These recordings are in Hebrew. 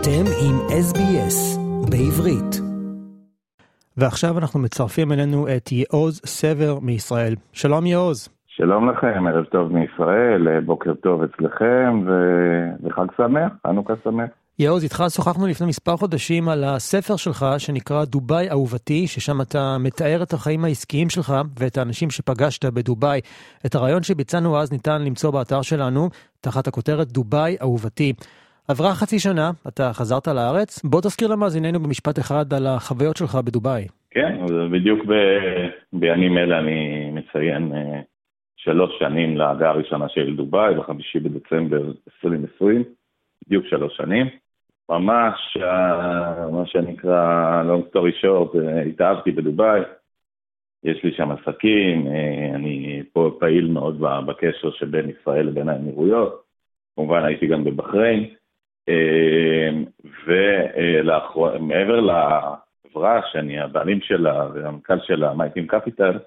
אתם עם SBS בעברית. ועכשיו אנחנו מצרפים אלינו את יעוז סבר מישראל. שלום יעוז. שלום לכם, ערב טוב מישראל, בוקר טוב אצלכם ו... וחג שמח, חנוכה שמח. יעוז, איתך שוחחנו לפני מספר חודשים על הספר שלך שנקרא דובאי אהובתי, ששם אתה מתאר את החיים העסקיים שלך ואת האנשים שפגשת בדובאי. את הרעיון שביצענו אז ניתן למצוא באתר שלנו, תחת הכותרת דובאי אהובתי. עברה חצי שנה, אתה חזרת לארץ, בוא תזכיר למאזיננו במשפט אחד על החוויות שלך בדובאי. כן, בדיוק ב... בימים אלה אני מציין uh, שלוש שנים להגעה הראשונה של דובאי, בחמישי בדצמבר 2020, בדיוק שלוש שנים. ממש, uh, מה שנקרא, long story short, uh, התאהבתי בדובאי, יש לי שם עסקים, אני פה פעיל מאוד בקשר שבין ישראל לבין האמירויות, כמובן הייתי גם בבחריין. אמ, ומעבר לחברה שאני הבעלים שלה והמנכ"ל שלה, מייטים קפיטל,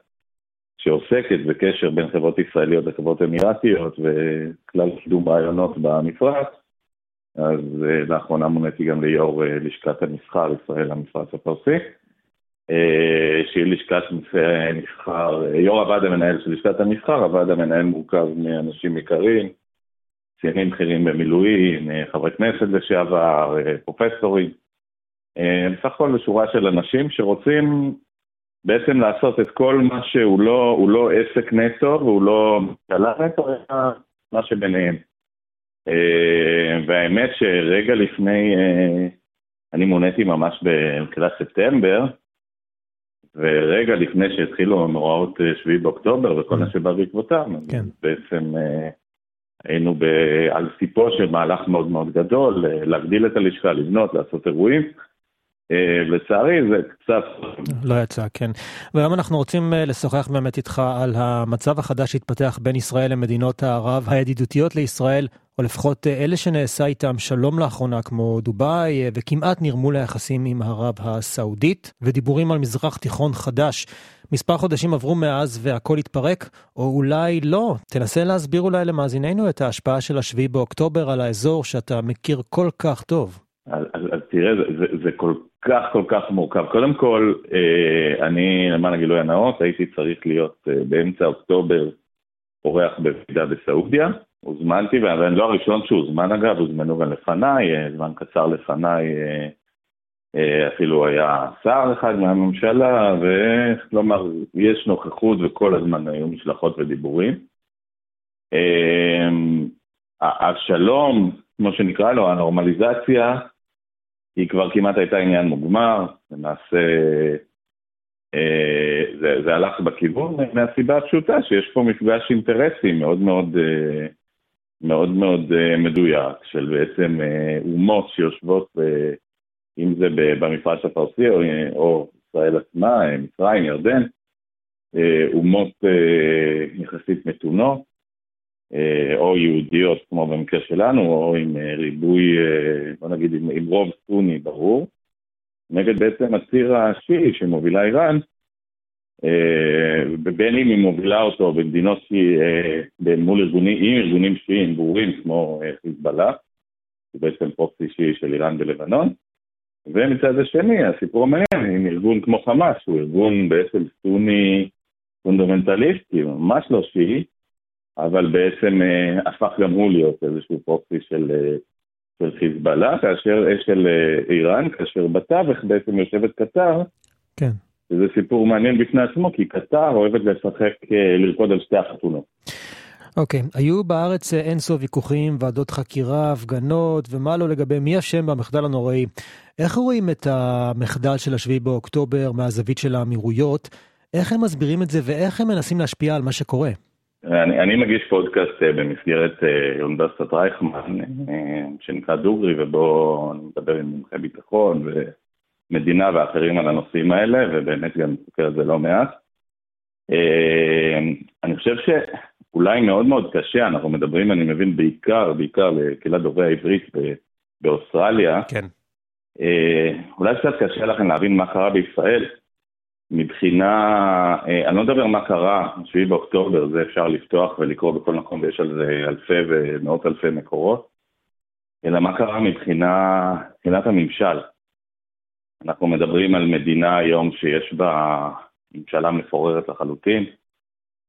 שעוסקת בקשר בין חברות ישראליות לחברות אמירתיות וכלל קידום רעיונות במפרץ, אז אה, לאחרונה מוניתי גם ליו"ר אה, לשכת המסחר ישראל המפרץ הפרסי, אה, שהיא לשכת מסחר, יו"ר הוועד המנהל של לשכת המסחר, הוועד המנהל מורכב מאנשים יקרים, קצינים בכירים במילואים, אה, חברי כנסת לשעבר, אה, פרופסורים, אה, בסך הכל בשורה של אנשים שרוצים בעצם לעשות את כל מה שהוא לא, לא עסק נטו והוא לא ממשלה נטו, אלא מה שביניהם. והאמת שרגע לפני, אני מוניתי ממש בתחילת ספטמבר, ורגע לפני שהתחילו המאורעות 7 באוקטובר וכל מה שבא בעקבותם, כן. בעצם היינו ב... על סיפו של מהלך מאוד מאוד גדול, להגדיל את הלשכה, לבנות, לעשות אירועים. אה, לצערי זה קצת... לא יצא, כן. והיום אנחנו רוצים אה, לשוחח באמת איתך על המצב החדש שהתפתח בין ישראל למדינות הערב הידידותיות לישראל, או לפחות אה, אלה שנעשה איתם שלום לאחרונה, כמו דובאי, וכמעט נרמו ליחסים עם ערב הסעודית, ודיבורים על מזרח תיכון חדש. מספר חודשים עברו מאז והכל התפרק, או אולי לא. תנסה להסביר אולי למאזיננו את ההשפעה של השביעי באוקטובר על האזור שאתה מכיר כל כך טוב. אז, אז, אז תראה, זה, זה, זה כל כך כל כך מורכב. קודם כל, אה, אני, למען הגילוי הנאות, הייתי צריך להיות אה, באמצע אוקטובר אורח בוועידה בסעודיה. הוזמנתי, ואני לא הראשון שהוזמן אגב, הוזמנו גם לפניי, אה, זמן קצר לפניי אה, אה, אפילו היה שר אחד מהממשלה, וכלומר, יש נוכחות וכל הזמן היו משלחות ודיבורים. השלום, כמו שנקרא לו, הנורמליזציה, היא כבר כמעט הייתה עניין מוגמר, למעשה זה, זה הלך בכיוון מהסיבה הפשוטה שיש פה מפגש אינטרסים מאוד מאוד מאוד מאוד מדויק של בעצם אומות שיושבות אם זה במפרץ הפרסי או, או ישראל עצמה, מצרים, ירדן, אה, אומות אה, יחסית מתונות, אה, או יהודיות כמו במקרה שלנו, או עם ריבוי, בוא נגיד עם, עם רוב סוני ברור, נגד בעצם הציר השיעי שמובילה איראן, בין אם היא מובילה אותו במדינות מול ארגונים, עם ארגונים שיעיים ברורים כמו חיזבאללה, שהוא בעצם proxy שיעי של איראן בלבנון, ומצד השני, הסיפור המעניין עם ארגון כמו חמאס, הוא ארגון בעצם סוני פונדמנטליסטי, ממש לא שיעי, אבל בעצם אה, הפך גם הוא להיות איזשהו proxy של, אה, של חיזבאללה, כאשר אש של אה, איראן, כאשר בתווך בעצם יושבת קטר, כן. וזה סיפור מעניין בפני עצמו, כי קטר אוהבת לשחק, אה, לרקוד על שתי החתונות. אוקיי, okay. היו בארץ אין סוף ויכוחים, ועדות חקירה, הפגנות, ומה לא לגבי מי אשם במחדל הנוראי. איך רואים את המחדל של השביעי באוקטובר מהזווית של האמירויות? איך הם מסבירים את זה ואיך הם מנסים להשפיע על מה שקורה? אני, אני מגיש פודקאסט אה, במסגרת אה, אוניברסיטת רייכמן, אה, שנקרא דוגרי, ובו אני מדבר עם מומחי ביטחון ומדינה ואחרים על הנושאים האלה, ובאמת גם סוקר את זה לא מעט. אני חושב ש... אולי מאוד מאוד קשה, אנחנו מדברים, אני מבין, בעיקר, בעיקר לקהילת דוברי העברית באוסטרליה. כן. אה, אולי קצת קשה לכם להבין מה קרה בישראל. מבחינה, אה, אני לא מדבר מה קרה, 7 באוקטובר, זה אפשר לפתוח ולקרוא בכל מקום, ויש על זה אלפי ומאות אלפי מקורות. אלא מה קרה מבחינה, מבחינת הממשל. אנחנו מדברים על מדינה היום שיש בה ממשלה מפוררת לחלוטין.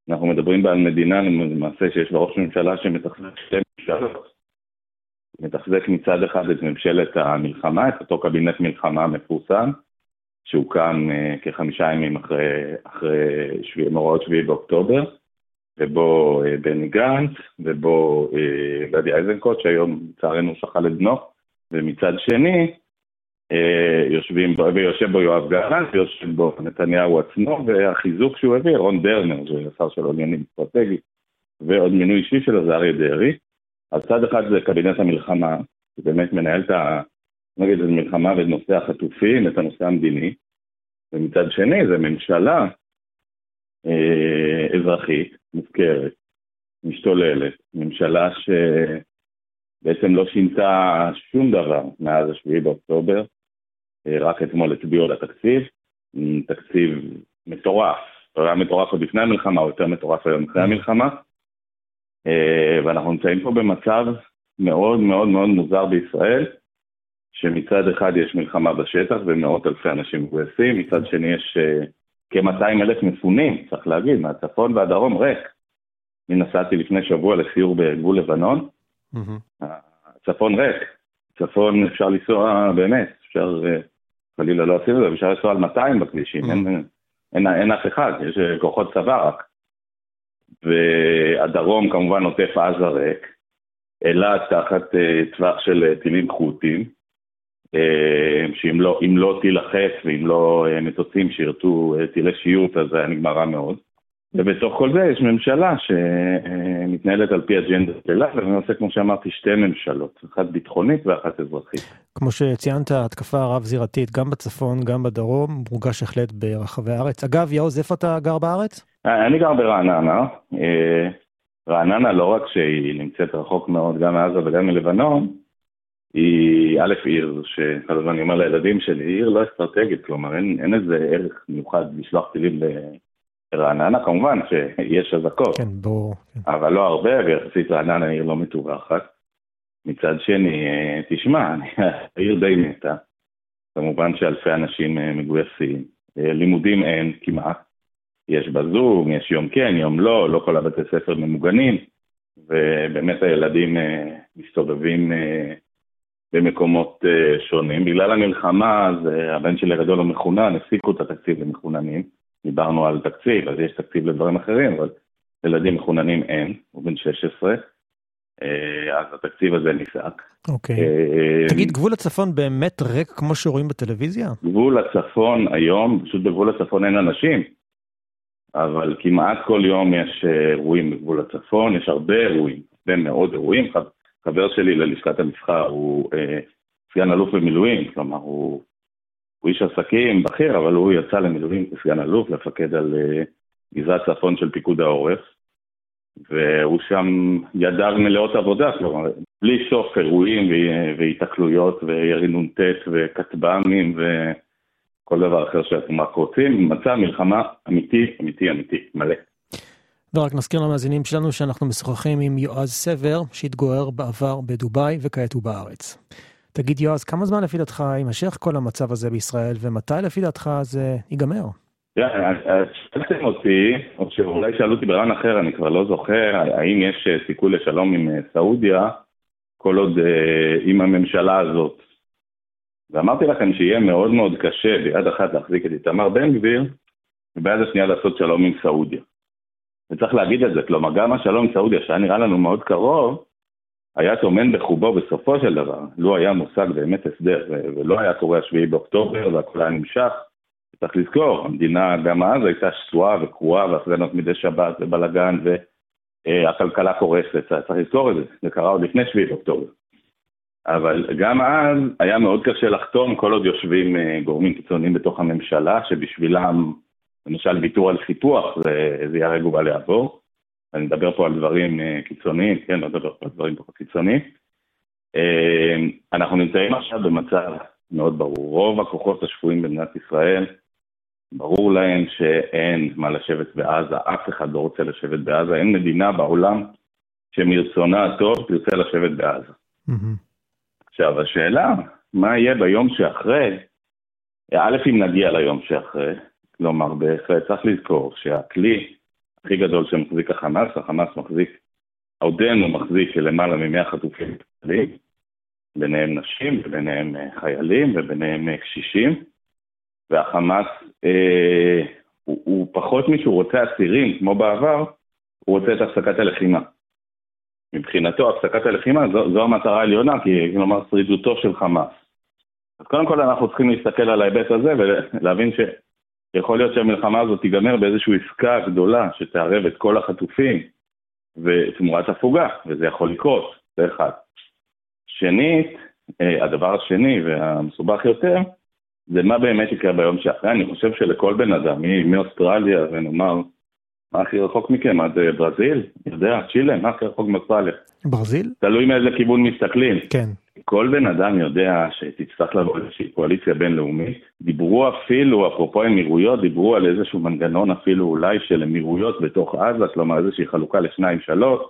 אנחנו מדברים על מדינה למעשה שיש בה ראש ממשלה שמתחזק שתי ממשלות. מתחזק מצד אחד את ממשלת המלחמה, את אותו קבינט מלחמה מפורסם, שהוקם uh, כחמישה ימים אחרי, אחרי שביע, מאורעות שביעי באוקטובר, ובו uh, בני גנץ, ובו uh, גדי איזנקוט, שהיום לצערנו שכל את בנו, ומצד שני, uh, יושבים בו, ויושב בו יואב גלנט, ויושב בו נתניהו עצמו, והחיזוק שהוא הביא, רון דרנר, השר של עניינים אסטרטגיים, ועוד מינוי אישי שלו זה אריה דרעי. אז צד אחד זה קבינט המלחמה, שבאמת מנהל את ה... נגיד את המלחמה ואת נושא החטופים, את הנושא המדיני, ומצד שני זה ממשלה אה, אזרחית, מופקרת, משתוללת, ממשלה שבעצם לא שינתה שום דבר מאז השביעי באוקטובר, אה, רק אתמול הצביעו על התקציב, תקציב מטורף, הוא היה מטורף עוד לפני המלחמה, הוא יותר מטורף היום אחרי המלחמה, אה, ואנחנו נמצאים פה במצב מאוד מאוד מאוד מוזר בישראל, שמצד אחד יש מלחמה בשטח ומאות אלפי אנשים מגויסים, מצד שני יש uh, כ-200 אלף מפונים, צריך להגיד, מהצפון והדרום ריק. אני נסעתי לפני שבוע לסיור בגבול לבנון. הצפון ריק, צפון אפשר לנסוע באמת, אפשר, חלילה לא עשינו את זה, אפשר לנסוע על 200 בכבישים, mm-hmm. אין, אף אחד, יש כוחות צבא רק. והדרום כמובן עוטף עזה ריק, אילת תחת uh, טווח של טילים חות'ים, אה, שאם לא, לא תילחץ ואם לא אה, מטוסים שירתו אה, טילי שיוט אז זה היה נגמר רע מאוד. ובתוך כל זה יש ממשלה שמתנהלת על פי אג'נדה שלה, ולמעשה, כמו שאמרתי, שתי ממשלות, אחת ביטחונית ואחת אזרחית. כמו שציינת, התקפה רב-זירתית גם בצפון, גם בדרום, מורגש בהחלט ברחבי הארץ. אגב, יעוז, איפה אתה גר בארץ? אני גר ברעננה. רעננה, לא רק שהיא נמצאת רחוק מאוד גם מעזה וגם מלבנון, היא א', עיר שכל הזמן אני אומר לילדים שלי, עיר לא אסטרטגית, כלומר אין, אין איזה ערך מיוחד לשלוח טילים לרעננה, כמובן שיש אזעקות, כן, ברור. כן. אבל לא הרבה, ויחסית רעננה עיר לא מטווחת. מצד שני, תשמע, העיר די מתה, כמובן שאלפי אנשים מגויסים, לימודים אין כמעט, יש בזום, יש יום כן, יום לא, לא כל הבתי ספר ממוגנים, ובאמת הילדים מסתובבים במקומות שונים. בגלל המלחמה, אז הבן שלי הגדול הוא מחונן, הפסיקו את התקציב למחוננים. דיברנו על תקציב, אז יש תקציב לדברים אחרים, אבל ילדים מחוננים אין, הוא בן 16. אה, אז התקציב הזה נפסק. אוקיי. Okay. תגיד, גבול הצפון באמת ריק כמו שרואים בטלוויזיה? גבול הצפון היום, פשוט בגבול הצפון אין אנשים, אבל כמעט כל יום יש אירועים בגבול הצפון, יש הרבה אירועים, הרבה מאוד אירועים. חבר שלי ללשכת המסחר הוא אה, סגן אלוף במילואים, כלומר הוא, הוא איש עסקים בכיר, אבל הוא יצא למילואים כסגן אלוף, לפקד על אה, גזרת צפון של פיקוד העורף, והוא שם ידיו מלאות עבודה, כלומר, בלי סוף אירועים והיתקלויות וירי נ"ט וכטב"מים וכל דבר אחר שאתם רק רוצים, מצא מלחמה אמיתי, אמיתי, אמיתי, מלא. ורק נזכיר למאזינים שלנו שאנחנו משוחחים עם יועז סבר, שהתגורר בעבר בדובאי וכעת הוא בארץ. תגיד יועז, כמה זמן לפי דעתך יימשך כל המצב הזה בישראל, ומתי לפי דעתך זה ייגמר? שאלתם אותי, או שאולי שאלו אותי ברעיון אחר, אני כבר לא זוכר, האם יש אה, סיכוי לשלום עם אה, סעודיה, כל עוד אה, עם הממשלה הזאת. ואמרתי לכם שיהיה מאוד מאוד קשה ביד אחת להחזיק את איתמר בן גביר, וביד השנייה לעשות שלום עם סעודיה. וצריך להגיד את זה, כלומר גם השלום עם סעודיה, שהיה נראה לנו מאוד קרוב, היה טומן בחובו בסופו של דבר, לו היה מושג באמת הסדר, ולא היה קורה השביעי באוקטובר והכל היה נמשך. צריך לזכור, המדינה גם אז הייתה שסועה וקרועה והפגנות מדי שבת ובלאגן והכלכלה קורסת, צריך לזכור את זה, זה קרה עוד לפני שביעי באוקטובר. אבל גם אז היה מאוד קשה לחתום כל עוד יושבים אה, גורמים קיצוניים בתוך הממשלה שבשבילם למשל ויתור על סיפוח, זה, זה ייהרג ובל יעבור. אני מדבר פה על דברים אה, קיצוניים, כן, לא מדבר פה על דברים פחות קיצוניים. אה, אנחנו נמצאים עכשיו במצב מאוד ברור. רוב הכוחות השפויים במדינת ישראל, ברור להם שאין מה לשבת בעזה, אף אחד לא רוצה לשבת בעזה, אין מדינה בעולם שמרצונה הטוב תרצה לשבת בעזה. Mm-hmm. עכשיו, השאלה, מה יהיה ביום שאחרי, א', אם נגיע ליום שאחרי, כלומר, בהחלט צריך לזכור שהכלי הכי גדול שמחזיק החמאס, החמאס מחזיק, עודנו מחזיק למעלה מ-100 חטופים ביניהם נשים, וביניהם אה, חיילים, וביניהם אה, קשישים, והחמאס אה, הוא, הוא פחות משהוא רוצה אסירים, כמו בעבר, הוא רוצה את הפסקת הלחימה. מבחינתו, הפסקת הלחימה זו, זו המטרה העליונה, כי כלומר שרידותו של חמאס. אז קודם כל אנחנו צריכים להסתכל על ההיבט הזה ולהבין שיכול להיות שהמלחמה הזאת תיגמר באיזושהי עסקה גדולה שתערב את כל החטופים ותמורת הפוגה, וזה יכול לקרות, זה אחד. שנית, אה, הדבר השני והמסובך יותר, זה מה באמת יקרה ביום שאחרי. אני חושב שלכל בן אדם, מאוסטרליה ונאמר מה הכי רחוק מכם? עד אה, ברזיל? יודע, צ'ילה, מה הכי רחוק מאוסטרליה? ברזיל? תלוי מאיזה כיוון מסתכלים. כן. כל בן אדם יודע שתצטרך לבוא איזושהי קואליציה בינלאומית. דיברו אפילו, אפרופו אמירויות, דיברו על איזשהו מנגנון אפילו אולי של אמירויות בתוך עזה, כלומר איזושהי חלוקה לשניים שלוש,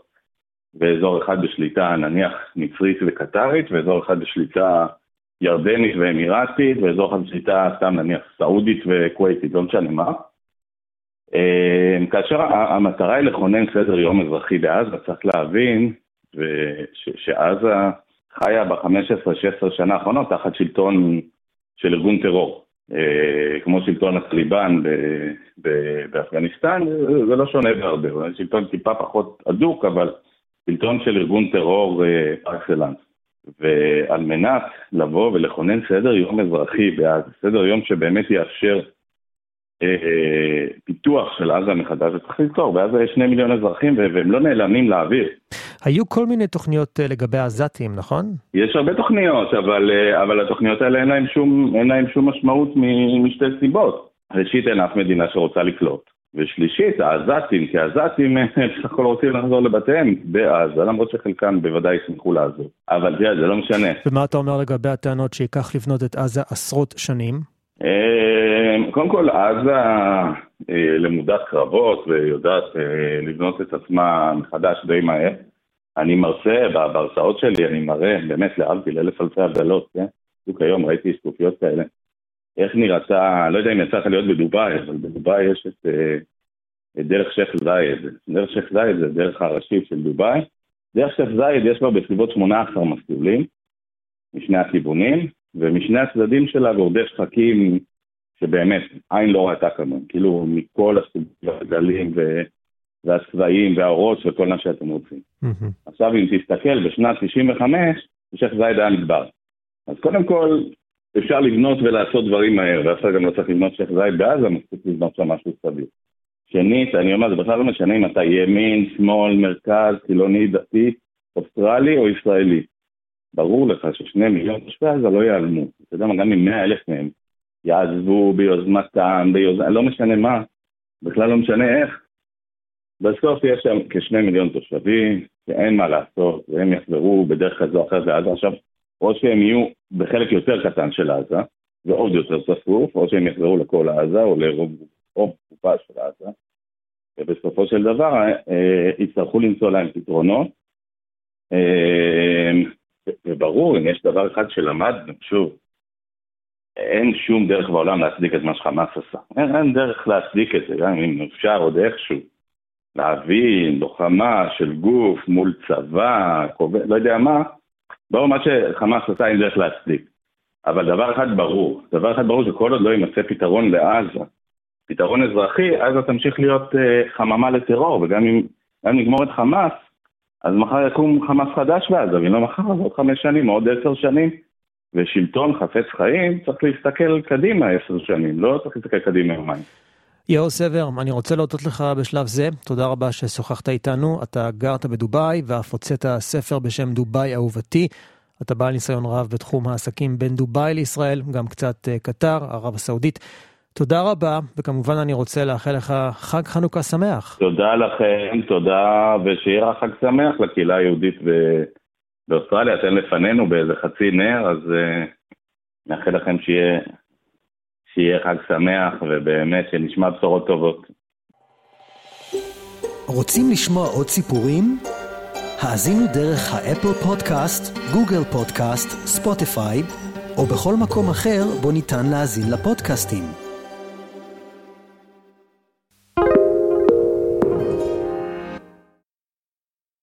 ואזור אחד בשליטה נניח מצרית וקטרית, ואזור אחד בשליטה ירדנית ואמירתית, ואזור אחד בשליטה סתם נניח סעודית וכווייתית, לא משנה מה. אמ, כאשר המטרה היא לכונן סדר יום אזרחי בעזה, צריך להבין שעזה חיה ב-15-16 שנה האחרונות תחת שלטון של ארגון טרור. אה, כמו שלטון הטליבן באפגניסטן, זה לא שונה בהרבה, שלטון טיפה פחות הדוק, אבל שלטון של ארגון טרור אקסלנס. ועל מנת לבוא ולכונן סדר יום אזרחי בעזה, סדר יום שבאמת יאפשר אה, פיתוח של עזה מחדש, וצריך לזכור, בעזה יש שני מיליון אזרחים והם לא נעלמים לאוויר. היו כל מיני תוכניות אה, לגבי העזתים, נכון? יש הרבה תוכניות, אבל, אה, אבל התוכניות האלה אין להן שום, אין להן שום משמעות משתי סיבות. ראשית, אין אף מדינה שרוצה לקלוט. ושלישית, העזתים, כי העזתים בסך הכל רוצים לחזור לבתיהם בעזה, למרות שחלקם בוודאי ישמחו לעזור. אבל תראה, זה לא משנה. ומה אתה אומר לגבי הטענות שייקח לבנות את עזה עשרות שנים? אמ, קודם כל, עזה אה, למודת קרבות ויודעת אה, לבנות את עצמה מחדש די מהר. אני מרצה, בהרצאות שלי אני מראה, באמת להבדיל אלף אלפי הבדלות, כן? בדיוק היום ראיתי שקופיות כאלה. איך נראתה, לא יודע אם יצאת להיות בדובאי, אבל בדובאי יש את, אה, את דרך שייח' זייד. דרך שייח' זייד זה דרך הראשית של דובאי. דרך שייח' זייד יש בה בסביבות 18 מסלולים משני הכיוונים, ומשני הצדדים שלה גורדי שחקים שבאמת עין לא ראתה כמוהם, כאילו מכל הגלים והצבעים והאורות של כל מה שאתם רוצים. Mm-hmm. עכשיו אם תסתכל בשנת 95, שייח' זייד היה מדבר. אז קודם כל אפשר לבנות ולעשות דברים מהר, אחד גם לא צריך לבנות שייח' זייד בעזה, מספיק לבנות שם משהו סביר. שנית, אני אומר, זה בכלל לא משנה אם אתה ימין, שמאל, מרכז, חילוני, דתי, אוסטרלי או ישראלי. ברור לך ששני מיליון תושבי עזה לא ייעלמו. אתה יודע מה, גם אם מאה אלף מהם יעזבו ביוזמתם, ביוז... לא משנה מה, בכלל לא משנה איך. בסוף יש שם כשני מיליון תושבים, שאין מה לעשות, והם יחזרו בדרך כזו או אחרת לעזה. עכשיו, או שהם יהיו בחלק יותר קטן של עזה, ועוד יותר צפוף, או שהם יחזרו לכל עזה, או לרוב תקופה של עזה, ובסופו של דבר אה, יצטרכו למצוא להם פתרונות. אה, וברור, אם יש דבר אחד שלמדנו, שוב, אין שום דרך בעולם להצדיק את מה שחמאס עשה. אין, אין דרך להצדיק את זה, גם אם אפשר עוד איכשהו להבין לוחמה של גוף מול צבא, לא יודע מה, ברור מה שחמאס עשה אין דרך להצדיק. אבל דבר אחד ברור, דבר אחד ברור שכל עוד לא יימצא פתרון לעזה, פתרון אזרחי, עזה תמשיך להיות uh, חממה לטרור, וגם אם נגמור את חמאס, אז מחר יקום חמאס חדש בעזה, ואם לא מחר, אז עוד חמש שנים, עוד עשר שנים. ושלטון חפץ חיים צריך להסתכל קדימה עשר שנים, לא צריך להסתכל קדימה יומיים. יאו סבר, אני רוצה להודות לך בשלב זה, תודה רבה ששוחחת איתנו, אתה גרת בדובאי ואף הוצאת ספר בשם דובאי אהובתי. אתה בעל ניסיון רב בתחום העסקים בין דובאי לישראל, גם קצת אה, קטר, ערב הסעודית. תודה רבה, וכמובן אני רוצה לאחל לך חג חנוכה שמח. תודה לכם, תודה, ושיהיה לך חג שמח לקהילה היהודית באוסטרליה, אתם לפנינו באיזה חצי נר, אז uh, נאחל לכם שיהיה, שיהיה חג שמח, ובאמת שנשמע בשורות טובות. רוצים לשמוע עוד סיפורים? האזינו דרך האפל פודקאסט, גוגל פודקאסט, ספוטיפיי, או בכל מקום אחר בו ניתן להאזין לפודקאסטים.